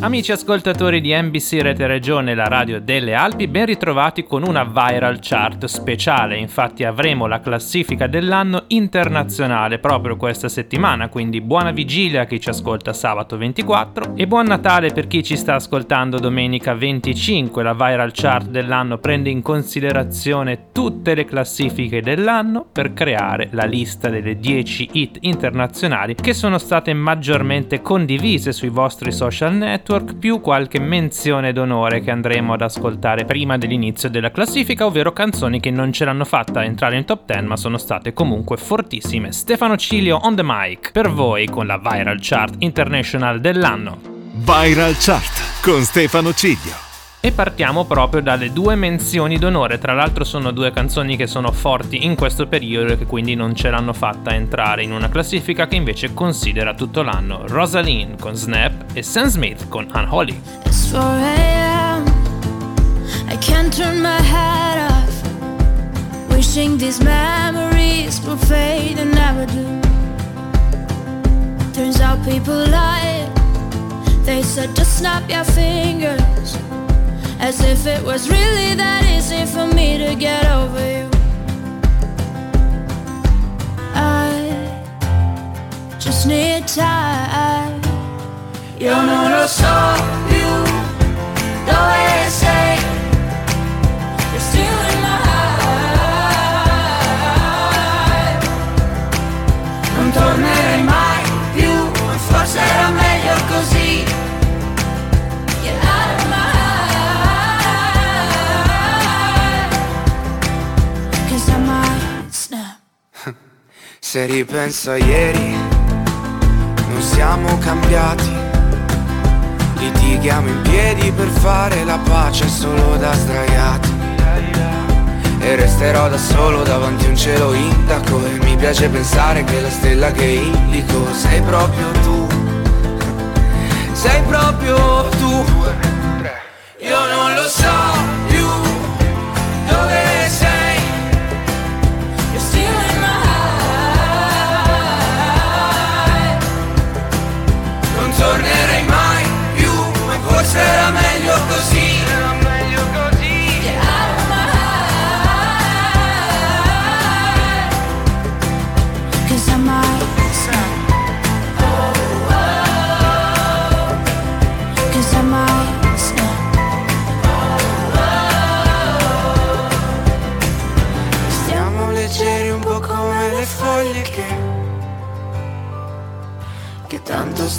Amici ascoltatori di NBC Rete Regione, la radio delle Alpi, ben ritrovati con una viral chart speciale. Infatti avremo la classifica dell'anno internazionale proprio questa settimana, quindi buona vigilia a chi ci ascolta sabato 24 e buon Natale per chi ci sta ascoltando domenica 25. La viral chart dell'anno prende in considerazione tutte le classifiche dell'anno per creare la lista delle 10 hit internazionali che sono state maggiormente condivise sui vostri social network Network più qualche menzione d'onore che andremo ad ascoltare prima dell'inizio della classifica, ovvero canzoni che non ce l'hanno fatta entrare in top 10 ma sono state comunque fortissime. Stefano Cilio on the mic per voi con la Viral Chart International dell'anno. Viral Chart con Stefano Ciglio. E partiamo proprio dalle due menzioni d'onore, tra l'altro sono due canzoni che sono forti in questo periodo e che quindi non ce l'hanno fatta entrare in una classifica che invece considera tutto l'anno. Rosaline con Snap e Sam Smith con Unholy. I can't turn my head off. Wishing these memories will fade and never do. Turns out people lie. They said just snap your fingers As if it was really that easy for me to get over you. I just need time. Io non lo so più dove sei. You're still in my Se ripenso a ieri, non siamo cambiati. Litighiamo in piedi per fare la pace solo da sdraiati. E resterò da solo davanti a un cielo intaco E mi piace pensare che la stella che indico sei proprio tu Sei proprio tu Io non lo so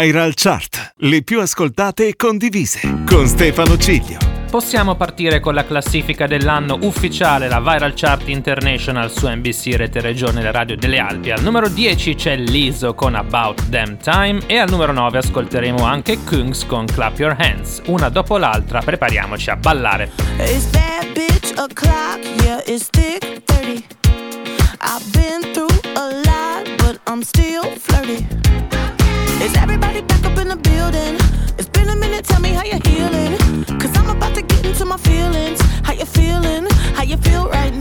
Viral Chart, le più ascoltate e condivise, con Stefano Ciglio. Possiamo partire con la classifica dell'anno ufficiale, la Viral Chart International su NBC, Rete Regione e Radio delle Alpi. Al numero 10 c'è Liso con About Damn Time e al numero 9 ascolteremo anche Kungs con Clap Your Hands. Una dopo l'altra, prepariamoci a ballare. It's bad bitch o'clock, yeah, it's thick 30. I've been through a lot, but I'm still flirty. Is everybody back up in the building? It's been a minute, tell me how you're healing. Cause I'm about to get into my feelings. How you feeling? How you feel right now?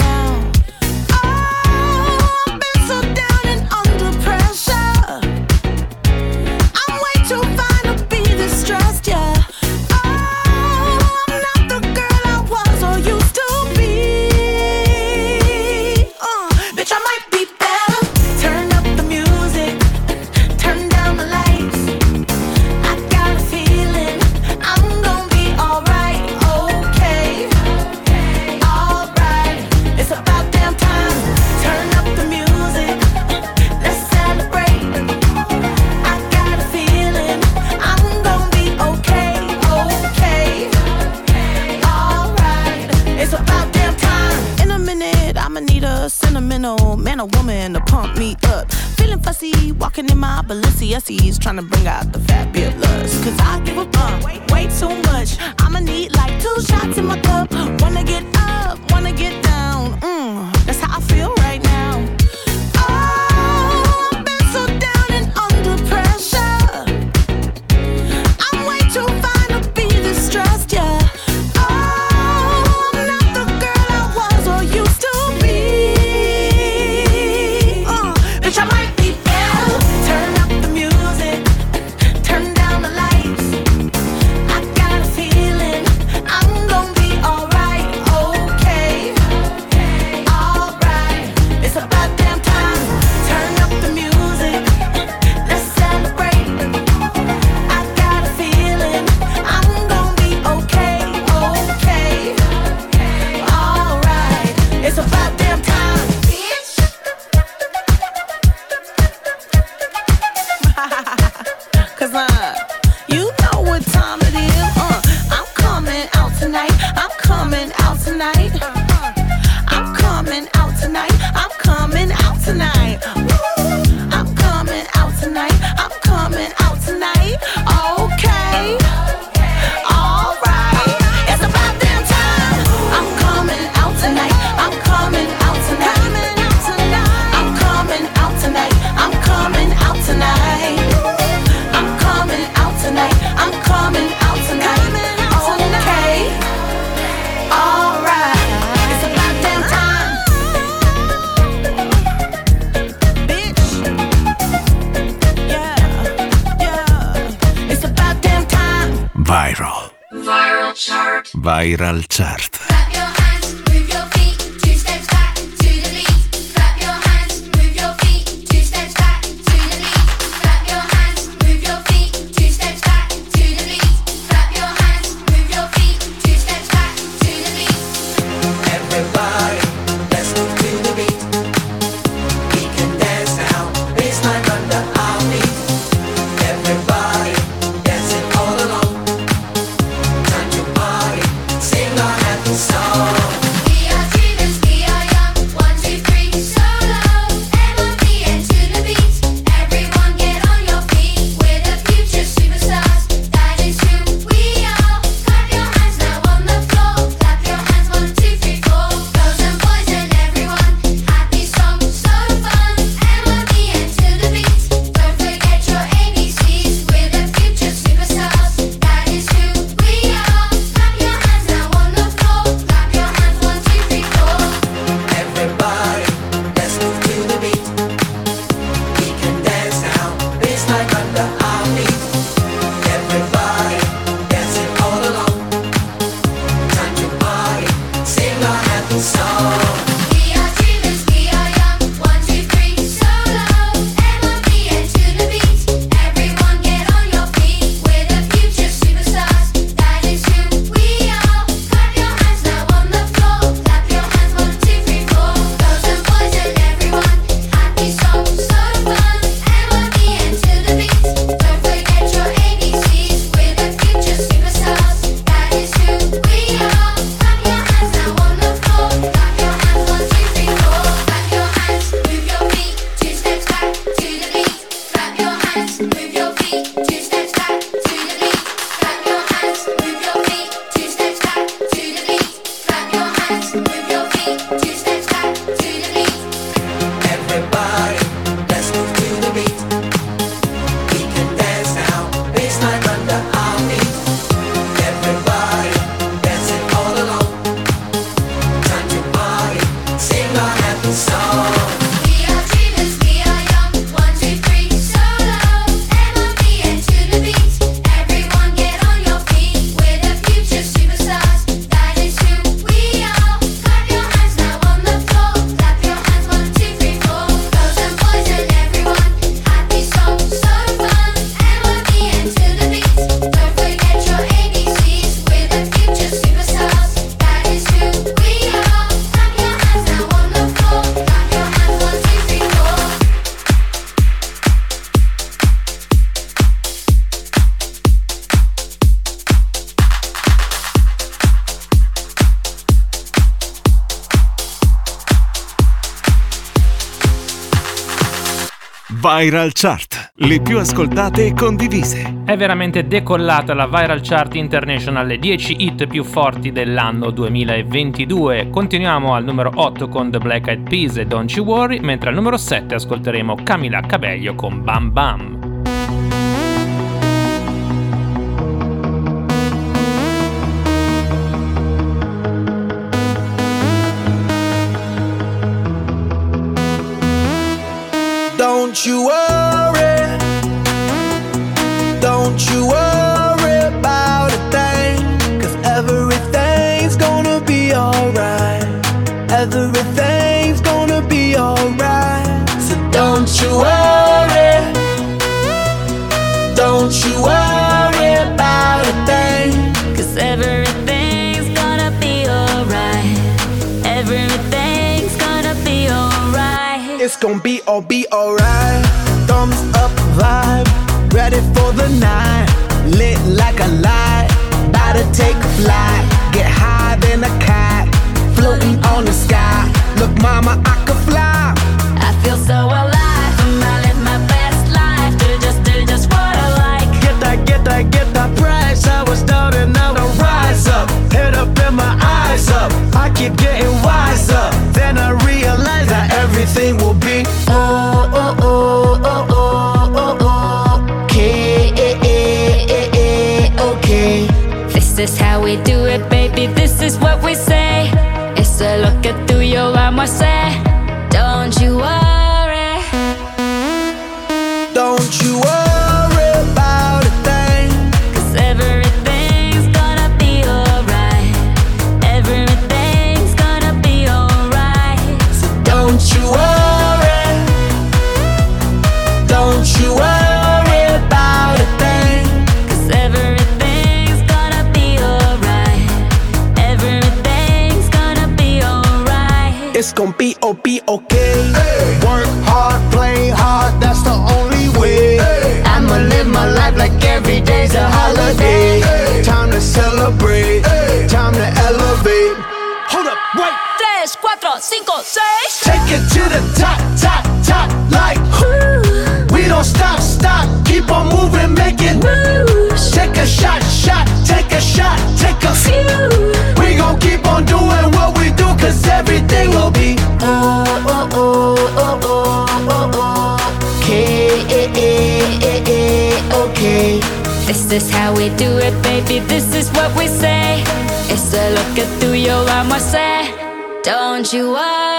Viral Chart, le più ascoltate e condivise. È veramente decollata la Viral Chart International, le 10 hit più forti dell'anno 2022. Continuiamo al numero 8 con The Black Eyed Peas e Don't You Worry, mentre al numero 7 ascolteremo Camila Cabello con Bam Bam. gon' be alright. Thumbs up vibe, ready for the night. Lit like a light, about to take a flight. Get higher than a cat, floating on the sky. Look, mama, I could fly. I feel so alive. I'm live my best life. Do just, do just what I like. Get that, get that, get that price. I was down and now I rise up. Head up and my eyes up. I keep getting wiser. Then I realize that everything will be. this how we do it, baby? This is what we say. It's a look at through your arm, I say. gon' be okay. Hey. Work hard, play hard, that's the only way. Hey. I'ma live my life like every day's a holiday. Hey. Time to celebrate, time to elevate. Hold up, wait. Tres, cuatro, cinco, seis. Take it to the top, top, top, like. this how we do it, baby? This is what we say. It's a look at through your armor say. Don't you worry.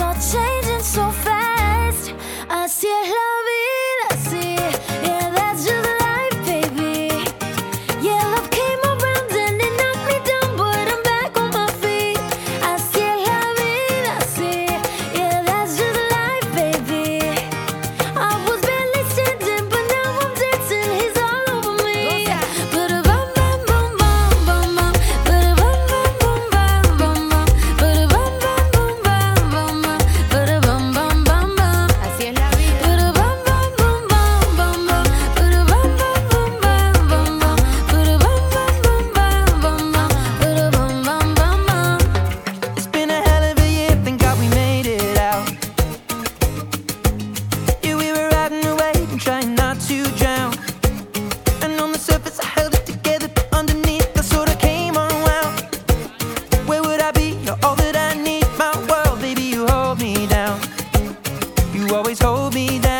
all changing so fast. I see love. down. You always hold me down.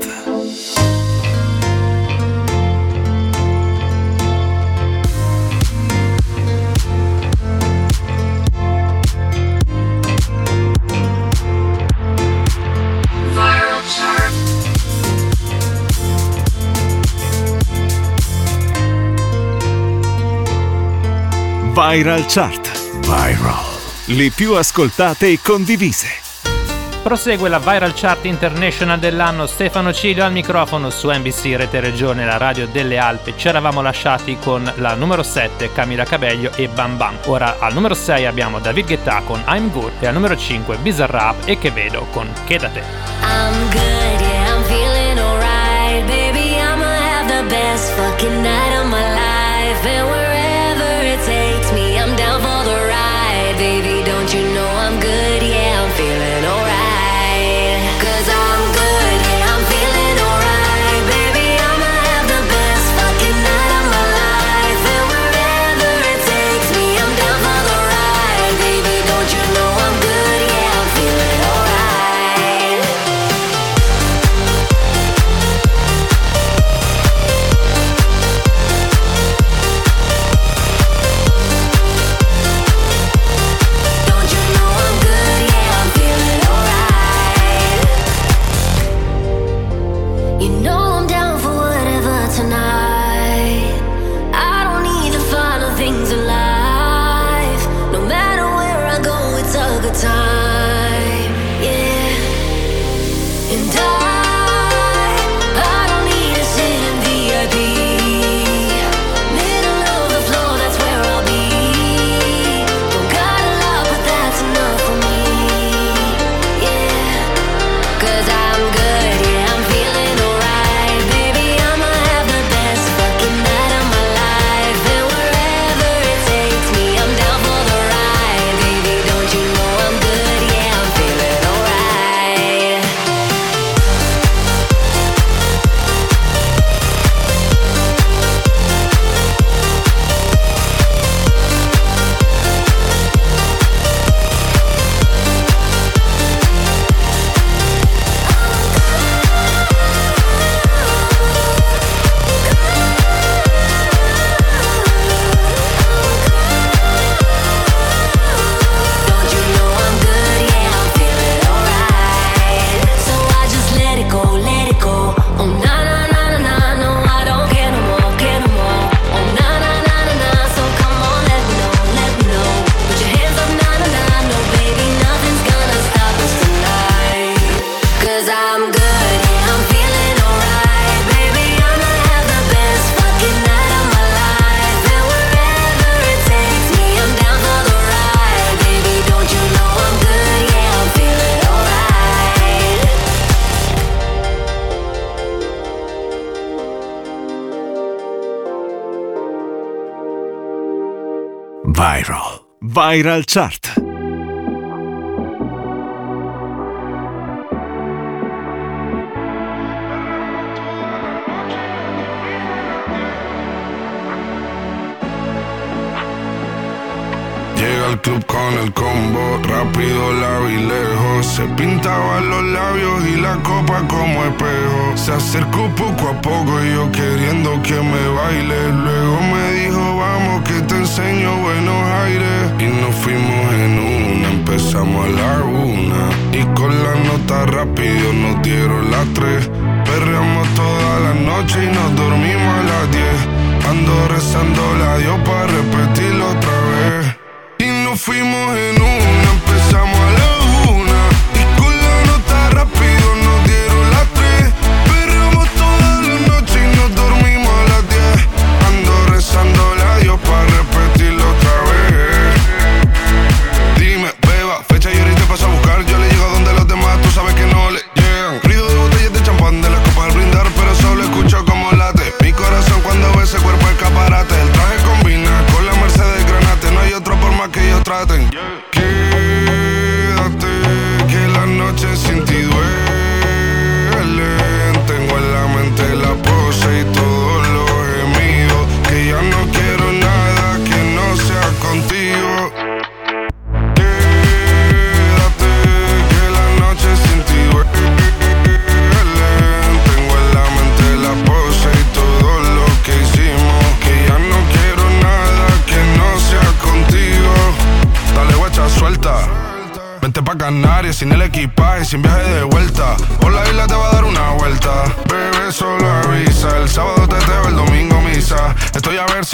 Viral Chart. Viral. Le più ascoltate e condivise. Prosegue la Viral Chart International dell'anno. Stefano Cilio al microfono su NBC Rete Regione, la radio delle Alpi. Ci eravamo lasciati con la numero 7 Camila Cabello e Bam Bam. Ora al numero 6 abbiamo David Guetta con I'm Good e al numero 5 Bizarrap e Che Vedo con Chedate. I'm good, yeah, I'm feeling alright. Baby, I'ma have the best fucking night of my life. And we're Viral Chart. Llega al club con el combo, rápido la vi lejos. Se pintaba los labios y la copa como espejo. Se acercó poco a poco y yo quedé Y con la nota rápido nos dieron las tres. Perreamos toda la noche y nos dormimos a las diez. Ando rezando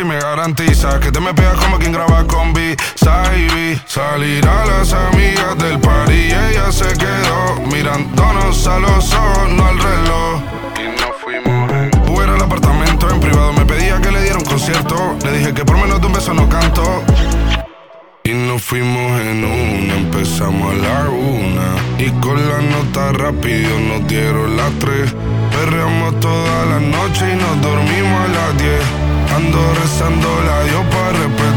me garantiza que te me pegas como quien graba con B. Saibi. Salir a las amigas del party y ella se quedó mirándonos a los ojos, no al reloj. Y nos fuimos en Uber al apartamento en privado. Me pedía que le diera un concierto. Le dije que por menos de un beso no canto. Y nos fuimos en una, empezamos a la una. Y con la nota rápido nos dieron las tres. Perreamos toda la noche y nos dormimos a las diez. Ando rezando la Dios para repetirlo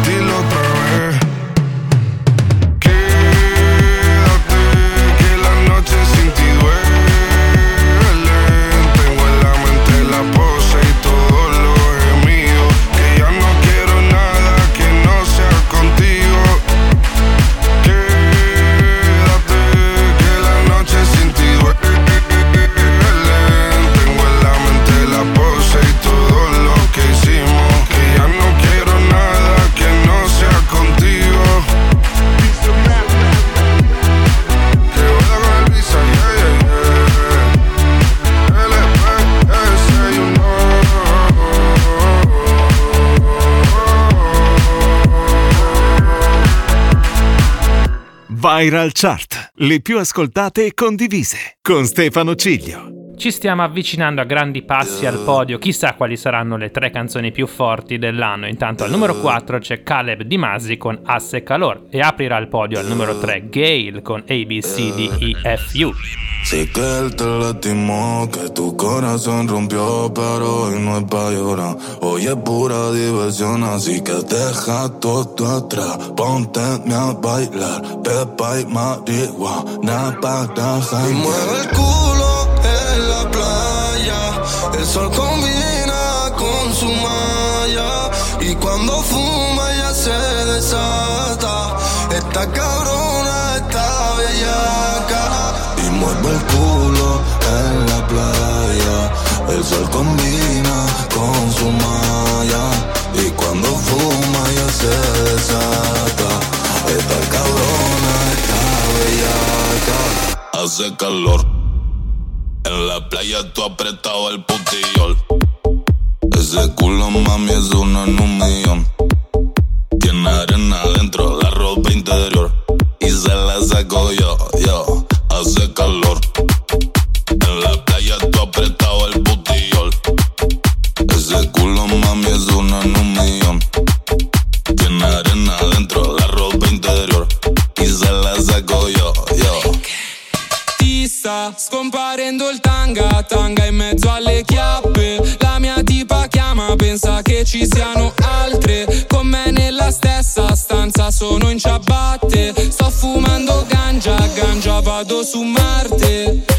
Viral Chart, le più ascoltate e condivise, con Stefano Ciglio. Ci stiamo avvicinando a grandi passi al podio, chissà quali saranno le tre canzoni più forti dell'anno. Intanto al numero 4 c'è Caleb Di Masi con Asse Calor e aprirà il podio al numero 3 Gale con ABCDEFU. Sé que él te lastimó, que tu corazón rompió, pero hoy no es pa' llorar. Hoy es pura diversión, así que deja todo atrás. Ponte a bailar, pepa y marihuana para Y mueve el culo en la playa. El sol combina con su malla. Y cuando fuma ya se desata. Esta cabrona está bellaca. Y mueve el culo en la playa. El sol combina con su malla. Y cuando fuma ya se desata. Esta cabrona está bellaca. Hace calor. En la playa tú apretado el putillol. Ese culo mami es uno en un millón. Tiene arena adentro, la ropa interior. Y se la saco yo, yo. Hace calor. puedo sumarte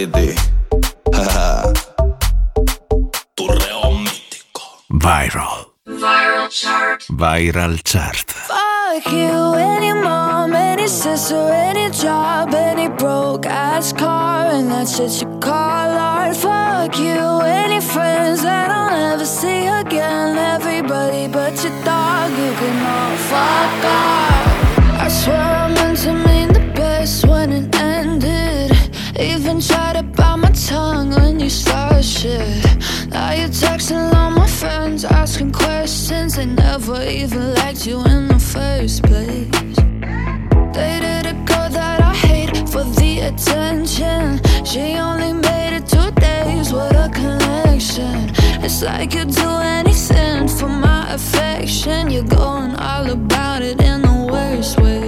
Viral. Viral chart. Viral chart. Fuck you, any mom, any sister, any job, any broke ass car, and that shit you call art. Fuck you, any friends that I'll never see again. Everybody but your dog, you can all fuck off. I swear I meant to mean the best when it ended. Even tried to bite my tongue when you started shit. Now you're texting all my friends, asking questions. They never even liked you in the first place. Dated a girl that I hate for the attention. She only made it two days, what a connection. It's like you'd do anything for my affection. You're going all about it in the worst ways.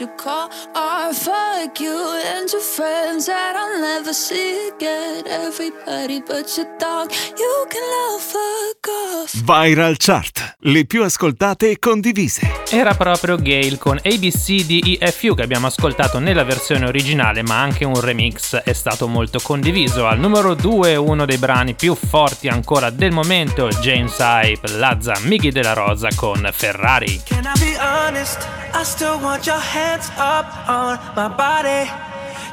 You call art. Fuck you and your friends that I'll never see again. Everybody but your dog, you can all fuck off. Viral chart. Le più ascoltate e condivise. Era proprio Gale con ABCDEFU che abbiamo ascoltato nella versione originale, ma anche un remix è stato molto condiviso. Al numero 2 uno dei brani più forti ancora del momento, James Hype, Lazza, Miggy della Rosa con Ferrari. Can I be honest? I still want your hands up on my body.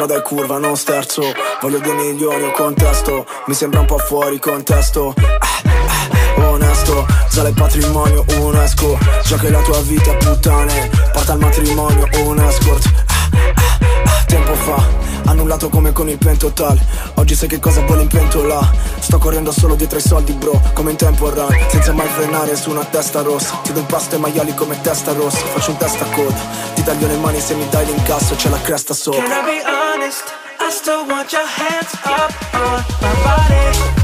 strada è curva non sterzo. Voglio due milioni o contesto Mi sembra un po' fuori contesto. Ah, ah, Onesto, sale patrimonio UNESCO. Già che la tua vita puttane Porta al matrimonio un escort. Ah, ah, ah, Tempo fa Annullato come con il pentotal. Oggi sai che cosa vuole in pentola. Sto correndo solo dietro ai soldi bro Come in tempo run Senza mai frenare su una testa rossa. Ti do un pasto ai maiali come testa rossa. Faccio un testa a coda Ti taglio le mani se mi dai l'incasso C'è la cresta sopra I still want your hands up on my body.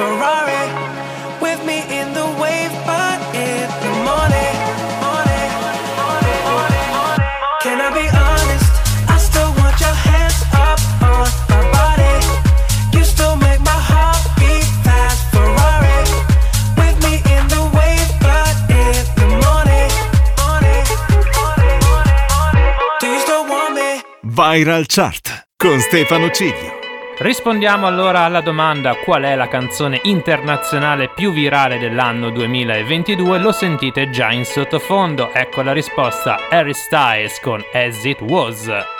Ferrari with me in the wave, but in the morning. Can I be honest? I still want your hands up on my body. You still make my heart beat fast. Ferrari with me in the wave, but in the morning. Do you still want me? Viral Chart con Stefano Ciglio. Rispondiamo allora alla domanda qual è la canzone internazionale più virale dell'anno 2022, lo sentite già in sottofondo, ecco la risposta Harry Styles con As It Was.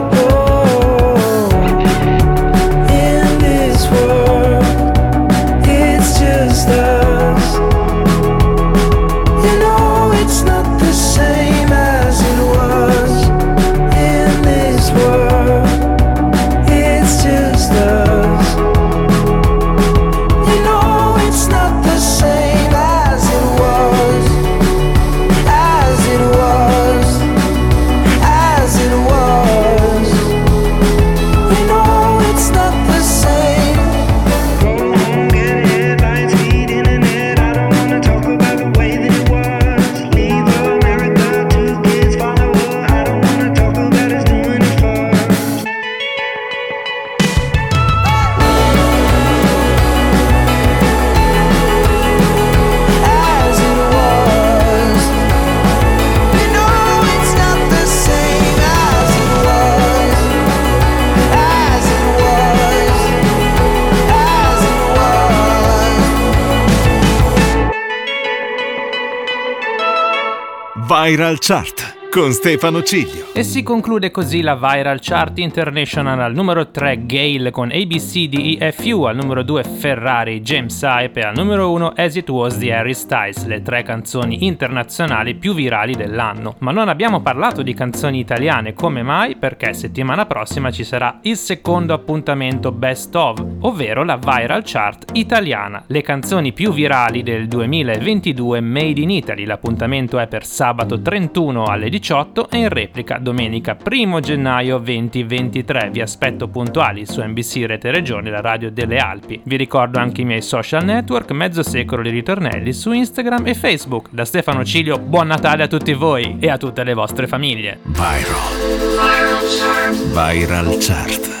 Viral Chart con Stefano Ciglio. E si conclude così la Viral Chart International al numero 3 Gale con ABCDEFU, al numero 2 Ferrari James Hype e al numero 1 As It Was di Harry Styles, le tre canzoni internazionali più virali dell'anno. Ma non abbiamo parlato di canzoni italiane, come mai? Perché settimana prossima ci sarà il secondo appuntamento Best of, ovvero la Viral Chart italiana, le canzoni più virali del 2022 Made in Italy. L'appuntamento è per sabato 31 alle 18 e in replica domenica 1 gennaio 2023. Vi aspetto puntuali su NBC Rete Regione, la radio delle Alpi. Vi ricordo anche i miei social network, mezzo secolo di ritornelli su Instagram e Facebook. Da Stefano Cilio, buon Natale a tutti voi e a tutte le vostre famiglie. Viral Chart. Viral chart.